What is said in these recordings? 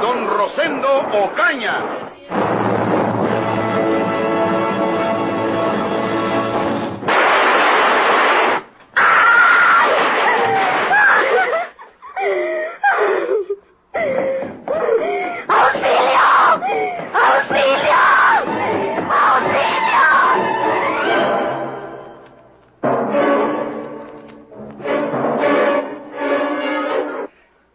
don Rosendo Ocaña.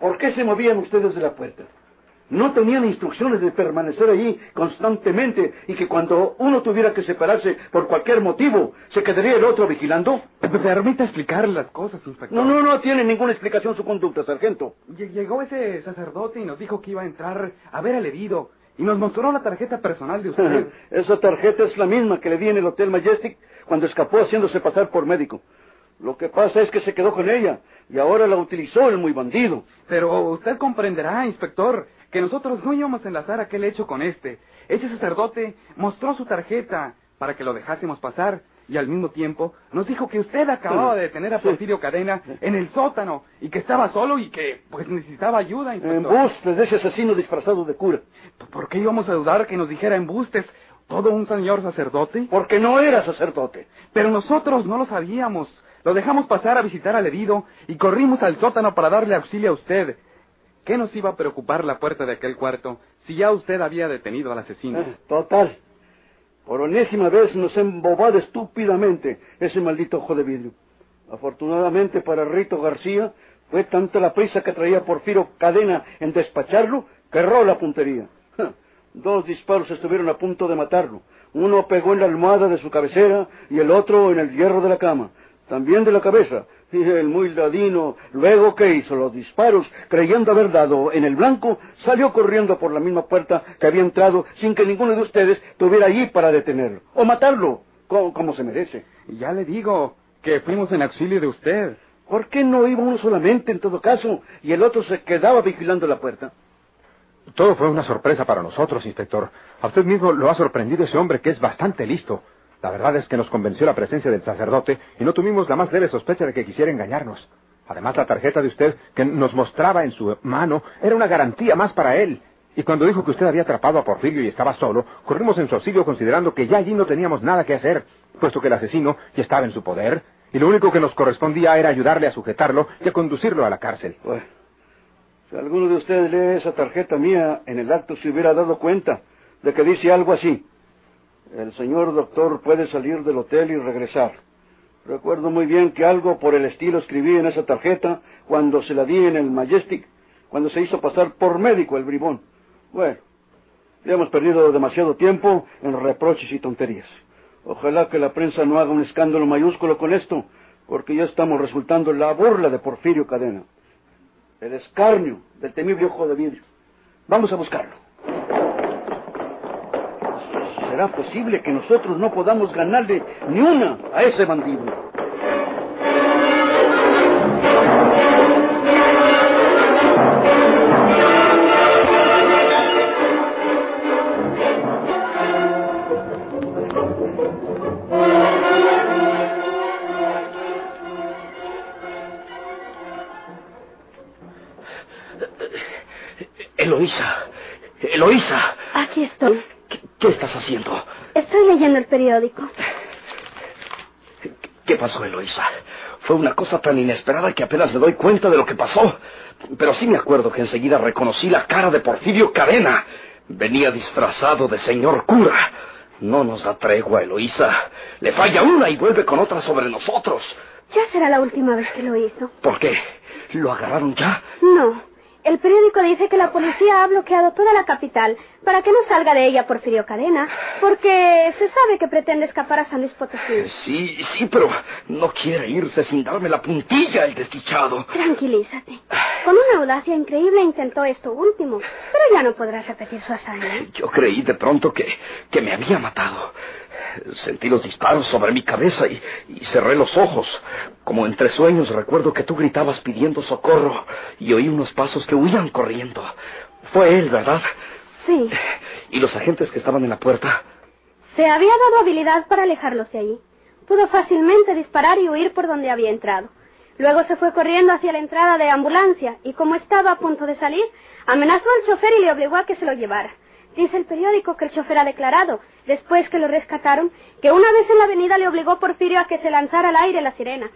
¿Por qué se movían ustedes de la puerta? ¿No tenían instrucciones de permanecer allí constantemente y que cuando uno tuviera que separarse por cualquier motivo, se quedaría el otro vigilando? Permita explicarle las cosas, inspector. No, no, no tiene ninguna explicación su conducta, sargento. Lle- Llegó ese sacerdote y nos dijo que iba a entrar a ver al herido. Y nos mostró la tarjeta personal de usted. Esa tarjeta es la misma que le di en el Hotel Majestic cuando escapó haciéndose pasar por médico. Lo que pasa es que se quedó con ella y ahora la utilizó el muy bandido. Pero usted comprenderá, inspector, que nosotros no íbamos a enlazar aquel hecho con este. Ese sacerdote mostró su tarjeta para que lo dejásemos pasar y al mismo tiempo nos dijo que usted acababa de detener a. Porfirio Cadena en el sótano y que estaba solo y que pues necesitaba ayuda, inspector. Embustes de ese asesino disfrazado de cura. ¿Por qué íbamos a dudar que nos dijera embustes todo un señor sacerdote? Porque no era sacerdote. Pero nosotros no lo sabíamos. Lo dejamos pasar a visitar al herido y corrimos al sótano para darle auxilio a usted. ¿Qué nos iba a preocupar la puerta de aquel cuarto si ya usted había detenido al asesino? Eh, Total. Por enésima vez nos embobado estúpidamente ese maldito ojo de vidrio. Afortunadamente para Rito García fue tanta la prisa que traía Porfirio Cadena en despacharlo que erró la puntería. Dos disparos estuvieron a punto de matarlo. Uno pegó en la almohada de su cabecera y el otro en el hierro de la cama. También de la cabeza. Y el muy ladino, luego que hizo los disparos, creyendo haber dado en el blanco, salió corriendo por la misma puerta que había entrado sin que ninguno de ustedes tuviera allí para detenerlo. O matarlo, co- como se merece. Ya le digo que fuimos en auxilio de usted. ¿Por qué no iba uno solamente en todo caso y el otro se quedaba vigilando la puerta? Todo fue una sorpresa para nosotros, inspector. A usted mismo lo ha sorprendido ese hombre que es bastante listo. La verdad es que nos convenció la presencia del sacerdote y no tuvimos la más leve sospecha de que quisiera engañarnos. Además, la tarjeta de usted que nos mostraba en su mano era una garantía más para él. Y cuando dijo que usted había atrapado a Porfirio y estaba solo, corrimos en su auxilio considerando que ya allí no teníamos nada que hacer, puesto que el asesino ya estaba en su poder, y lo único que nos correspondía era ayudarle a sujetarlo y a conducirlo a la cárcel. Bueno, si alguno de ustedes lee esa tarjeta mía, en el acto se hubiera dado cuenta de que dice algo así. El señor doctor puede salir del hotel y regresar. Recuerdo muy bien que algo por el estilo escribí en esa tarjeta cuando se la di en el Majestic, cuando se hizo pasar por médico el bribón. Bueno, ya hemos perdido demasiado tiempo en reproches y tonterías. Ojalá que la prensa no haga un escándalo mayúsculo con esto, porque ya estamos resultando la burla de Porfirio Cadena. El escarnio del temible ojo de vidrio. Vamos a buscarlo. ¿Será posible que nosotros no podamos ganarle ni una a ese bandido? Eloísa, Eloísa. ¿Qué, estás haciendo? Estoy leyendo el periódico. ¿Qué pasó, Eloísa? Fue una cosa tan inesperada que apenas me doy cuenta de lo que pasó. Pero sí me acuerdo que enseguida reconocí la cara de Porfirio Cadena. Venía disfrazado de señor cura. No nos da tregua, Eloísa. Le falla una y vuelve con otra sobre nosotros. Ya será la última vez que lo hizo. ¿Por qué? ¿Lo agarraron ya? No. El periódico dice que la policía ha bloqueado toda la capital para que no salga de ella Porfirio Cadena, porque se sabe que pretende escapar a San Luis Potosí. Sí, sí, pero no quiere irse sin darme la puntilla el desdichado. Tranquilízate. Con una audacia increíble intentó esto último, pero ya no podrá repetir su hazaña. Yo creí de pronto que, que me había matado. Sentí los disparos sobre mi cabeza y, y cerré los ojos. Como entre sueños recuerdo que tú gritabas pidiendo socorro y oí unos pasos que huían corriendo. Fue él, ¿verdad? Sí. ¿Y los agentes que estaban en la puerta? Se había dado habilidad para alejarlos de allí. Pudo fácilmente disparar y huir por donde había entrado. Luego se fue corriendo hacia la entrada de ambulancia y como estaba a punto de salir, amenazó al chofer y le obligó a que se lo llevara. Dice el periódico que el chofer ha declarado, después que lo rescataron, que una vez en la avenida le obligó Porfirio a que se lanzara al aire la sirena.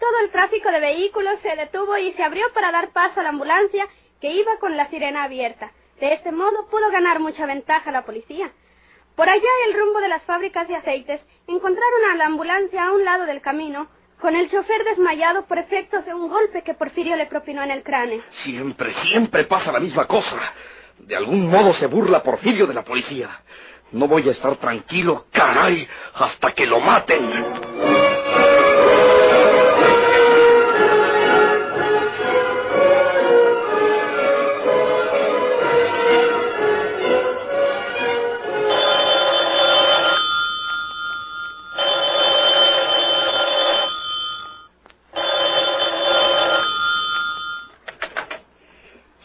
Todo el tráfico de vehículos se detuvo y se abrió para dar paso a la ambulancia que iba con la sirena abierta. De este modo pudo ganar mucha ventaja la policía. Por allá, el rumbo de las fábricas de aceites, encontraron a la ambulancia a un lado del camino, con el chofer desmayado por efectos de un golpe que Porfirio le propinó en el cráneo. Siempre, siempre pasa la misma cosa. De algún modo se burla Porfirio de la policía. No voy a estar tranquilo, caray, hasta que lo maten.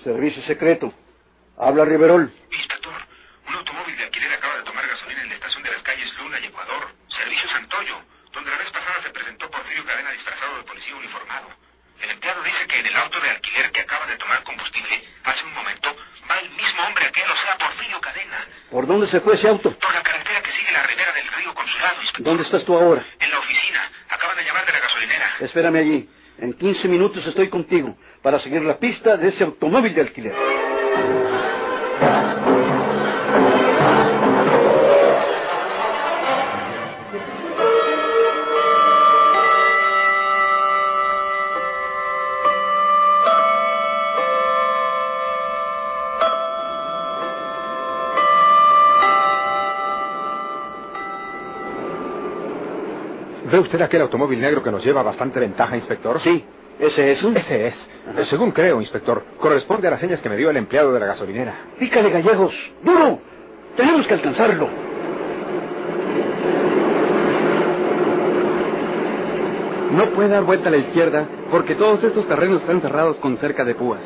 Servicio secreto. Habla Riverol. Inspector, un automóvil de alquiler acaba de tomar gasolina en la estación de las calles Luna y Ecuador, Servicio Santoyo, donde la vez pasada se presentó Porfirio Cadena disfrazado de policía uniformado. El empleado dice que en el auto de alquiler que acaba de tomar combustible hace un momento va el mismo hombre aquel, o sea, Porfirio Cadena, ¿Por dónde se fue ese auto? por la carretera que sigue la ribera del río Consulado, inspector. ¿Dónde estás tú ahora? En la oficina. Acaban de llamar de la gasolinera. Espérame allí. En 15 minutos estoy contigo para seguir la pista de ese automóvil de alquiler. ¿Ve usted aquel automóvil negro que nos lleva bastante ventaja, inspector? Sí, ese es. Ese es. Según creo, inspector, corresponde a las señas que me dio el empleado de la gasolinera. Pícale, gallegos. ¡Duro! Tenemos que alcanzarlo. No puede dar vuelta a la izquierda porque todos estos terrenos están cerrados con cerca de púas.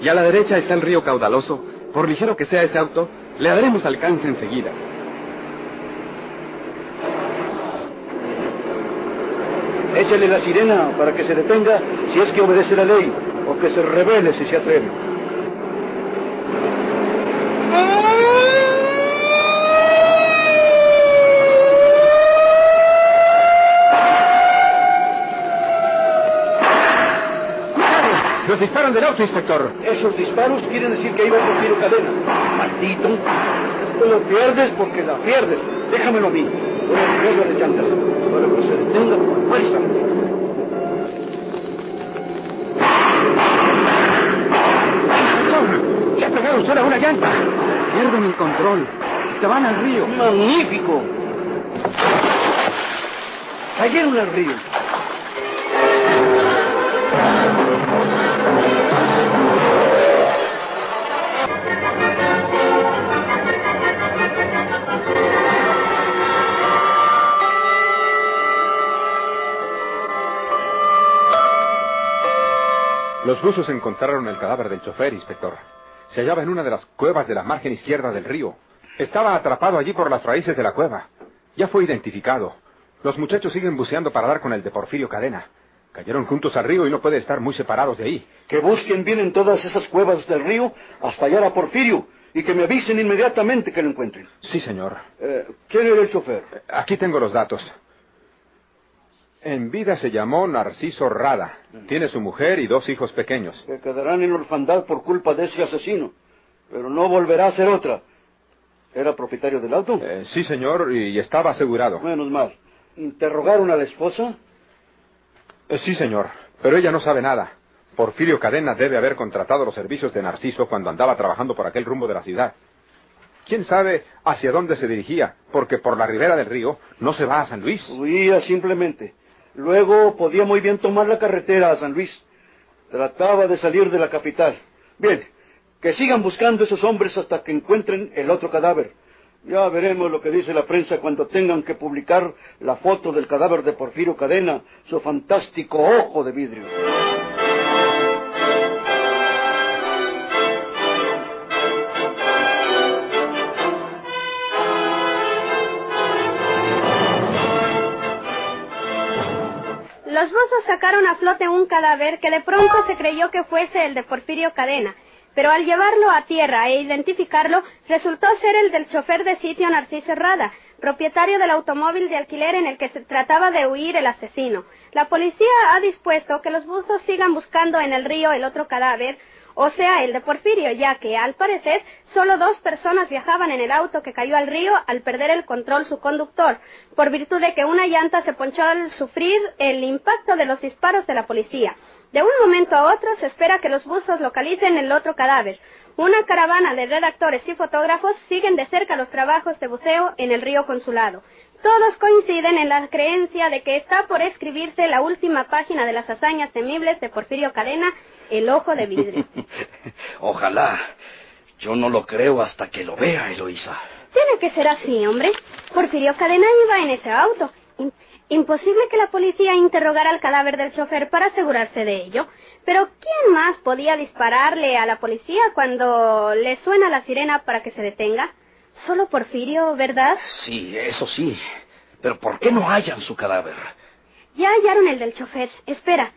Y a la derecha está el río caudaloso. Por ligero que sea ese auto, le daremos alcance enseguida. Échale la sirena para que se detenga si es que obedece la ley o que se revele si se atreve. ¡Nos disparan del auto, inspector! Esos disparos quieren decir que iba Porfirio Cadena. Maldito. Esto lo pierdes porque la pierdes. Déjamelo a mí. Voy a de llantas para que se detenga por fuerza. ¡Inspector! ¡Le ha pegado usted a una llanta! Pierden el control. Se van al río. ¡Magnífico! Cayeron al río. Buzos encontraron el cadáver del chofer, inspector. Se hallaba en una de las cuevas de la margen izquierda del río. Estaba atrapado allí por las raíces de la cueva. Ya fue identificado. Los muchachos siguen buceando para dar con el de Porfirio Cadena. Cayeron juntos al río y no puede estar muy separados de ahí. Que busquen bien en todas esas cuevas del río hasta hallar a Porfirio y que me avisen inmediatamente que lo encuentren. Sí, señor. Eh, ¿Quién era el chofer? Aquí tengo los datos. En vida se llamó Narciso Rada. Tiene su mujer y dos hijos pequeños. Que quedarán en orfandad por culpa de ese asesino. Pero no volverá a ser otra. ¿Era propietario del auto? Eh, sí, señor, y estaba asegurado. Menos mal. ¿Interrogaron a la esposa? Eh, sí, señor, pero ella no sabe nada. Porfirio Cadena debe haber contratado los servicios de Narciso cuando andaba trabajando por aquel rumbo de la ciudad. ¿Quién sabe hacia dónde se dirigía? Porque por la ribera del río no se va a San Luis. Huía simplemente. Luego podía muy bien tomar la carretera a San Luis. Trataba de salir de la capital. Bien, Que sigan buscando esos hombres hasta que encuentren el otro cadáver. Ya veremos lo que dice la prensa cuando tengan que publicar la foto del cadáver de Porfirio Cadena, su fantástico ojo de vidrio. Los buzos sacaron a flote un cadáver que de pronto se creyó que fuese el de Porfirio Cadena, pero al llevarlo a tierra e identificarlo, resultó ser el del chofer de sitio Narciso Herrada, propietario del automóvil de alquiler en el que se trataba de huir el asesino. La policía ha dispuesto que los buzos sigan buscando en el río el otro cadáver, o sea, el de Porfirio, ya que, al parecer, solo dos personas viajaban en el auto que cayó al río al perder el control su conductor, por virtud de que una llanta se ponchó al sufrir el impacto de los disparos de la policía. De un momento a otro se espera que los buzos localicen el otro cadáver. Una caravana de redactores y fotógrafos siguen de cerca los trabajos de buceo en el río Consulado. Todos coinciden en la creencia de que está por escribirse la última página de las hazañas temibles de Porfirio Cadena, el ojo de vidrio. Ojalá. Yo no lo creo hasta que lo vea, Eloísa. Tiene que ser así, hombre. Porfirio Cadena iba en ese auto. Imposible que la policía interrogara al cadáver del chofer para asegurarse de ello. Pero ¿quién más podía dispararle a la policía cuando le suena la sirena para que se detenga? Solo Porfirio, ¿verdad? Sí, eso sí. Pero ¿por qué no hallan su cadáver? Ya hallaron el del chofer. Espera.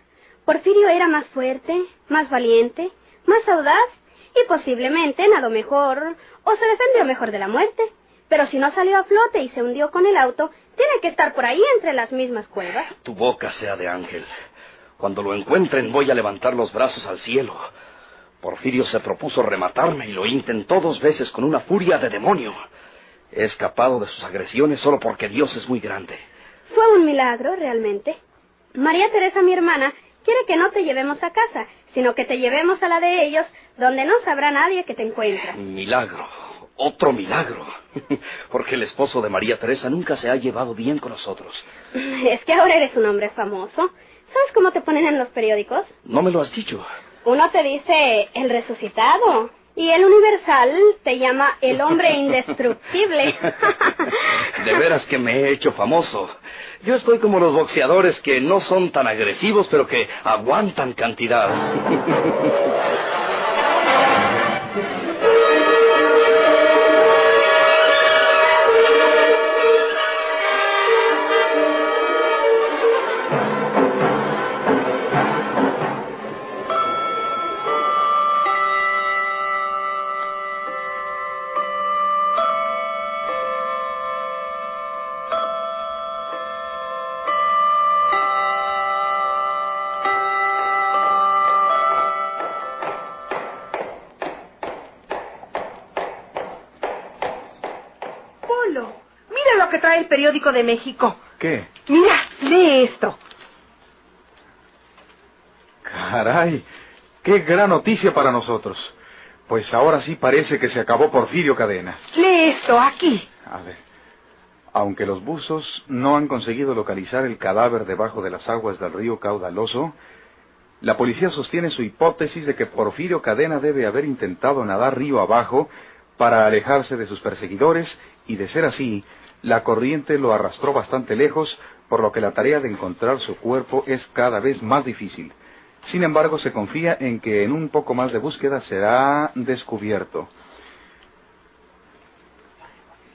Porfirio era más fuerte, más valiente, más audaz y posiblemente nadó mejor o se defendió mejor de la muerte. Pero si no salió a flote y se hundió con el auto, tiene que estar por ahí entre las mismas cuevas. Tu boca sea de ángel. Cuando lo encuentren voy a levantar los brazos al cielo. Porfirio se propuso rematarme y lo intentó dos veces con una furia de demonio. He escapado de sus agresiones solo porque Dios es muy grande. Fue un milagro, realmente. María Teresa, mi hermana, quiere que no te llevemos a casa, sino que te llevemos a la de ellos, donde no sabrá nadie que te encuentras. Milagro. Otro milagro. Porque el esposo de María Teresa nunca se ha llevado bien con nosotros. Es que ahora eres un hombre famoso. ¿Sabes cómo te ponen en los periódicos? No me lo has dicho. Uno te dice el resucitado y el universal te llama el hombre indestructible. De veras que me he hecho famoso. Yo estoy como los boxeadores que no son tan agresivos, pero que aguantan cantidad. periódico de México. ¿Qué? Mira, lee esto. Caray, qué gran noticia para nosotros. Pues ahora sí parece que se acabó Porfirio Cadena. Lee esto aquí. A ver. Aunque los buzos no han conseguido localizar el cadáver debajo de las aguas del río Caudaloso, la policía sostiene su hipótesis de que Porfirio Cadena debe haber intentado nadar río abajo para alejarse de sus perseguidores y, de ser así, la corriente lo arrastró bastante lejos, por lo que la tarea de encontrar su cuerpo es cada vez más difícil. Sin embargo, se confía en que en un poco más de búsqueda será descubierto.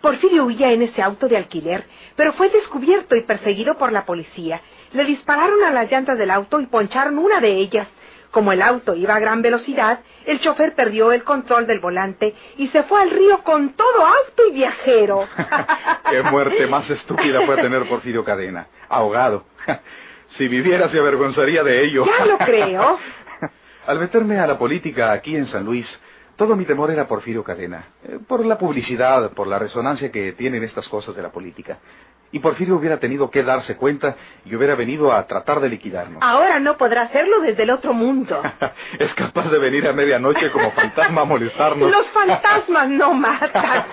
Porfirio huía en ese auto de alquiler, pero fue descubierto y perseguido por la policía. Le dispararon a las llantas del auto y poncharon una de ellas. Como el auto iba a gran velocidad, el chofer perdió el control del volante y se fue al río con todo auto y viajero. Qué muerte más estúpida puede tener Porfirio Cadena. Ahogado. Si viviera se avergonzaría de ello. Ya lo creo. Al meterme a la política aquí en San Luis, todo mi temor era Porfirio Cadena. Eh, Por la publicidad, por la resonancia que tienen estas cosas de la política. Y Porfirio hubiera tenido que darse cuenta y hubiera venido a tratar de liquidarnos. Ahora no podrá hacerlo desde el otro mundo. es capaz de venir a medianoche como fantasma a molestarnos. Los fantasmas no matan.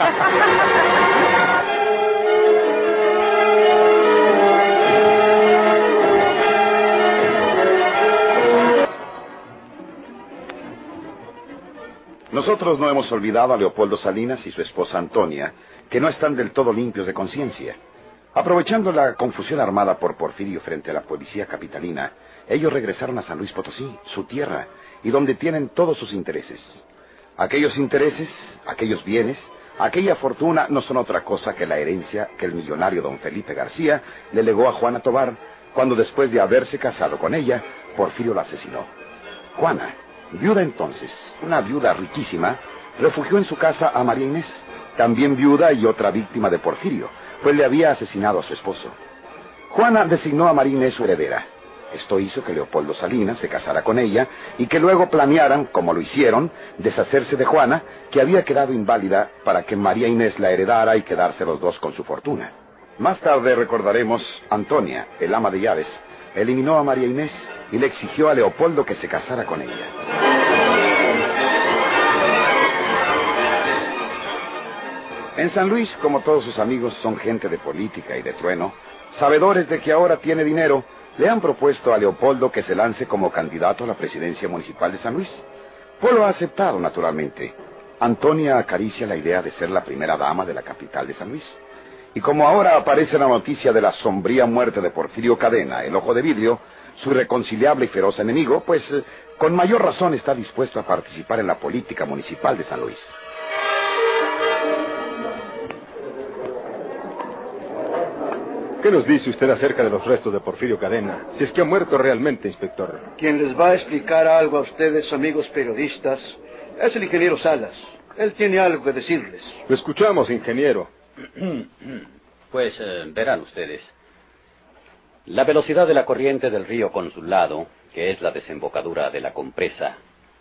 Nos Nosotros no hemos olvidado a Leopoldo Salinas y su esposa Antonia, que no están del todo limpios de conciencia. Aprovechando la confusión armada por Porfirio frente a la policía capitalina, ellos regresaron a San Luis Potosí, su tierra, y donde tienen todos sus intereses. Aquellos intereses, aquellos bienes, aquella fortuna no son otra cosa que la herencia que el millonario don Felipe García le legó a Juana Tobar cuando después de haberse casado con ella, Porfirio la asesinó. Juana, viuda entonces, una viuda riquísima, refugió en su casa a María Inés, también viuda y otra víctima de Porfirio, pues le había asesinado a su esposo. Juana designó a María Inés su heredera. Esto hizo que Leopoldo Salinas se casara con ella y que luego planearan, como lo hicieron, deshacerse de Juana, que había quedado inválida, para que María Inés la heredara y quedarse los dos con su fortuna. Más tarde recordaremos, Antonia, el ama de llaves, eliminó a María Inés y le exigió a Leopoldo que se casara con ella. En San Luis, como todos sus amigos son gente de política y de trueno, sabedores de que ahora tiene dinero, le han propuesto a Leopoldo que se lance como candidato a la presidencia municipal de San Luis. Polo ha aceptado, naturalmente. Antonia acaricia la idea de ser la primera dama de la capital de San Luis. Y como ahora aparece la noticia de la sombría muerte de Porfirio Cadena, el ojo de vidrio, su irreconciliable y feroz enemigo, pues eh, con mayor razón está dispuesto a participar en la política municipal de San Luis. ¿Qué nos dice usted acerca de los restos de Porfirio Cadena? Si es que ha muerto realmente, inspector. Quien les va a explicar algo a ustedes, amigos periodistas, es el ingeniero Salas. Él tiene algo que decirles. Lo escuchamos, ingeniero. Pues eh, verán ustedes. La velocidad de la corriente del río Consulado, que es la desembocadura de la compresa,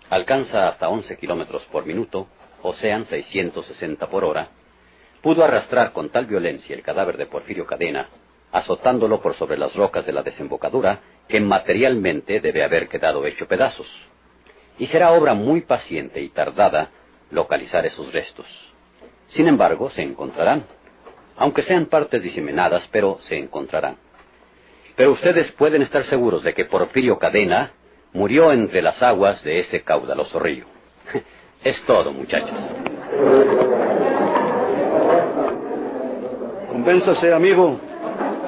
alcanza hasta 11 kilómetros por minuto, o sean 660 por hora, pudo arrastrar con tal violencia el cadáver de Porfirio Cadena, azotándolo por sobre las rocas de la desembocadura, que materialmente debe haber quedado hecho pedazos. Y será obra muy paciente y tardada localizar esos restos. Sin embargo, se encontrarán, aunque sean partes diseminadas, pero se encontrarán. Pero ustedes pueden estar seguros de que Porfirio Cadena murió entre las aguas de ese caudaloso río. Es todo, muchachos. Convénzase, amigo.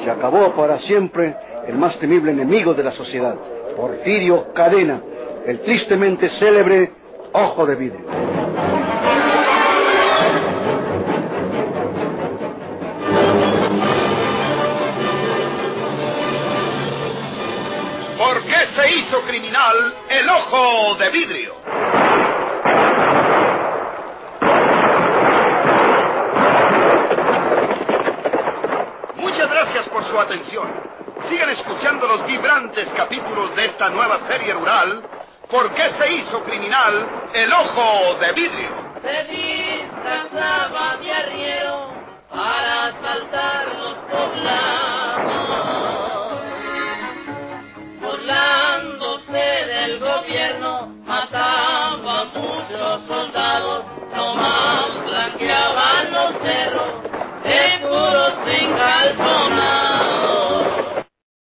Se acabó para siempre el más temible enemigo de la sociedad, Porfirio Cadena, el tristemente célebre Ojo de Vidrio. ¿Por qué se hizo criminal el ojo de vidrio? Gracias por su atención. Sigan escuchando los vibrantes capítulos de esta nueva serie rural. ¿Por qué se hizo criminal el ojo de vidrio? Se disfrazaba de arriero para asaltar los poblados, volándose del gobierno mataba a muchos soldados, nomás blanqueaban los cerros. puro singalpona.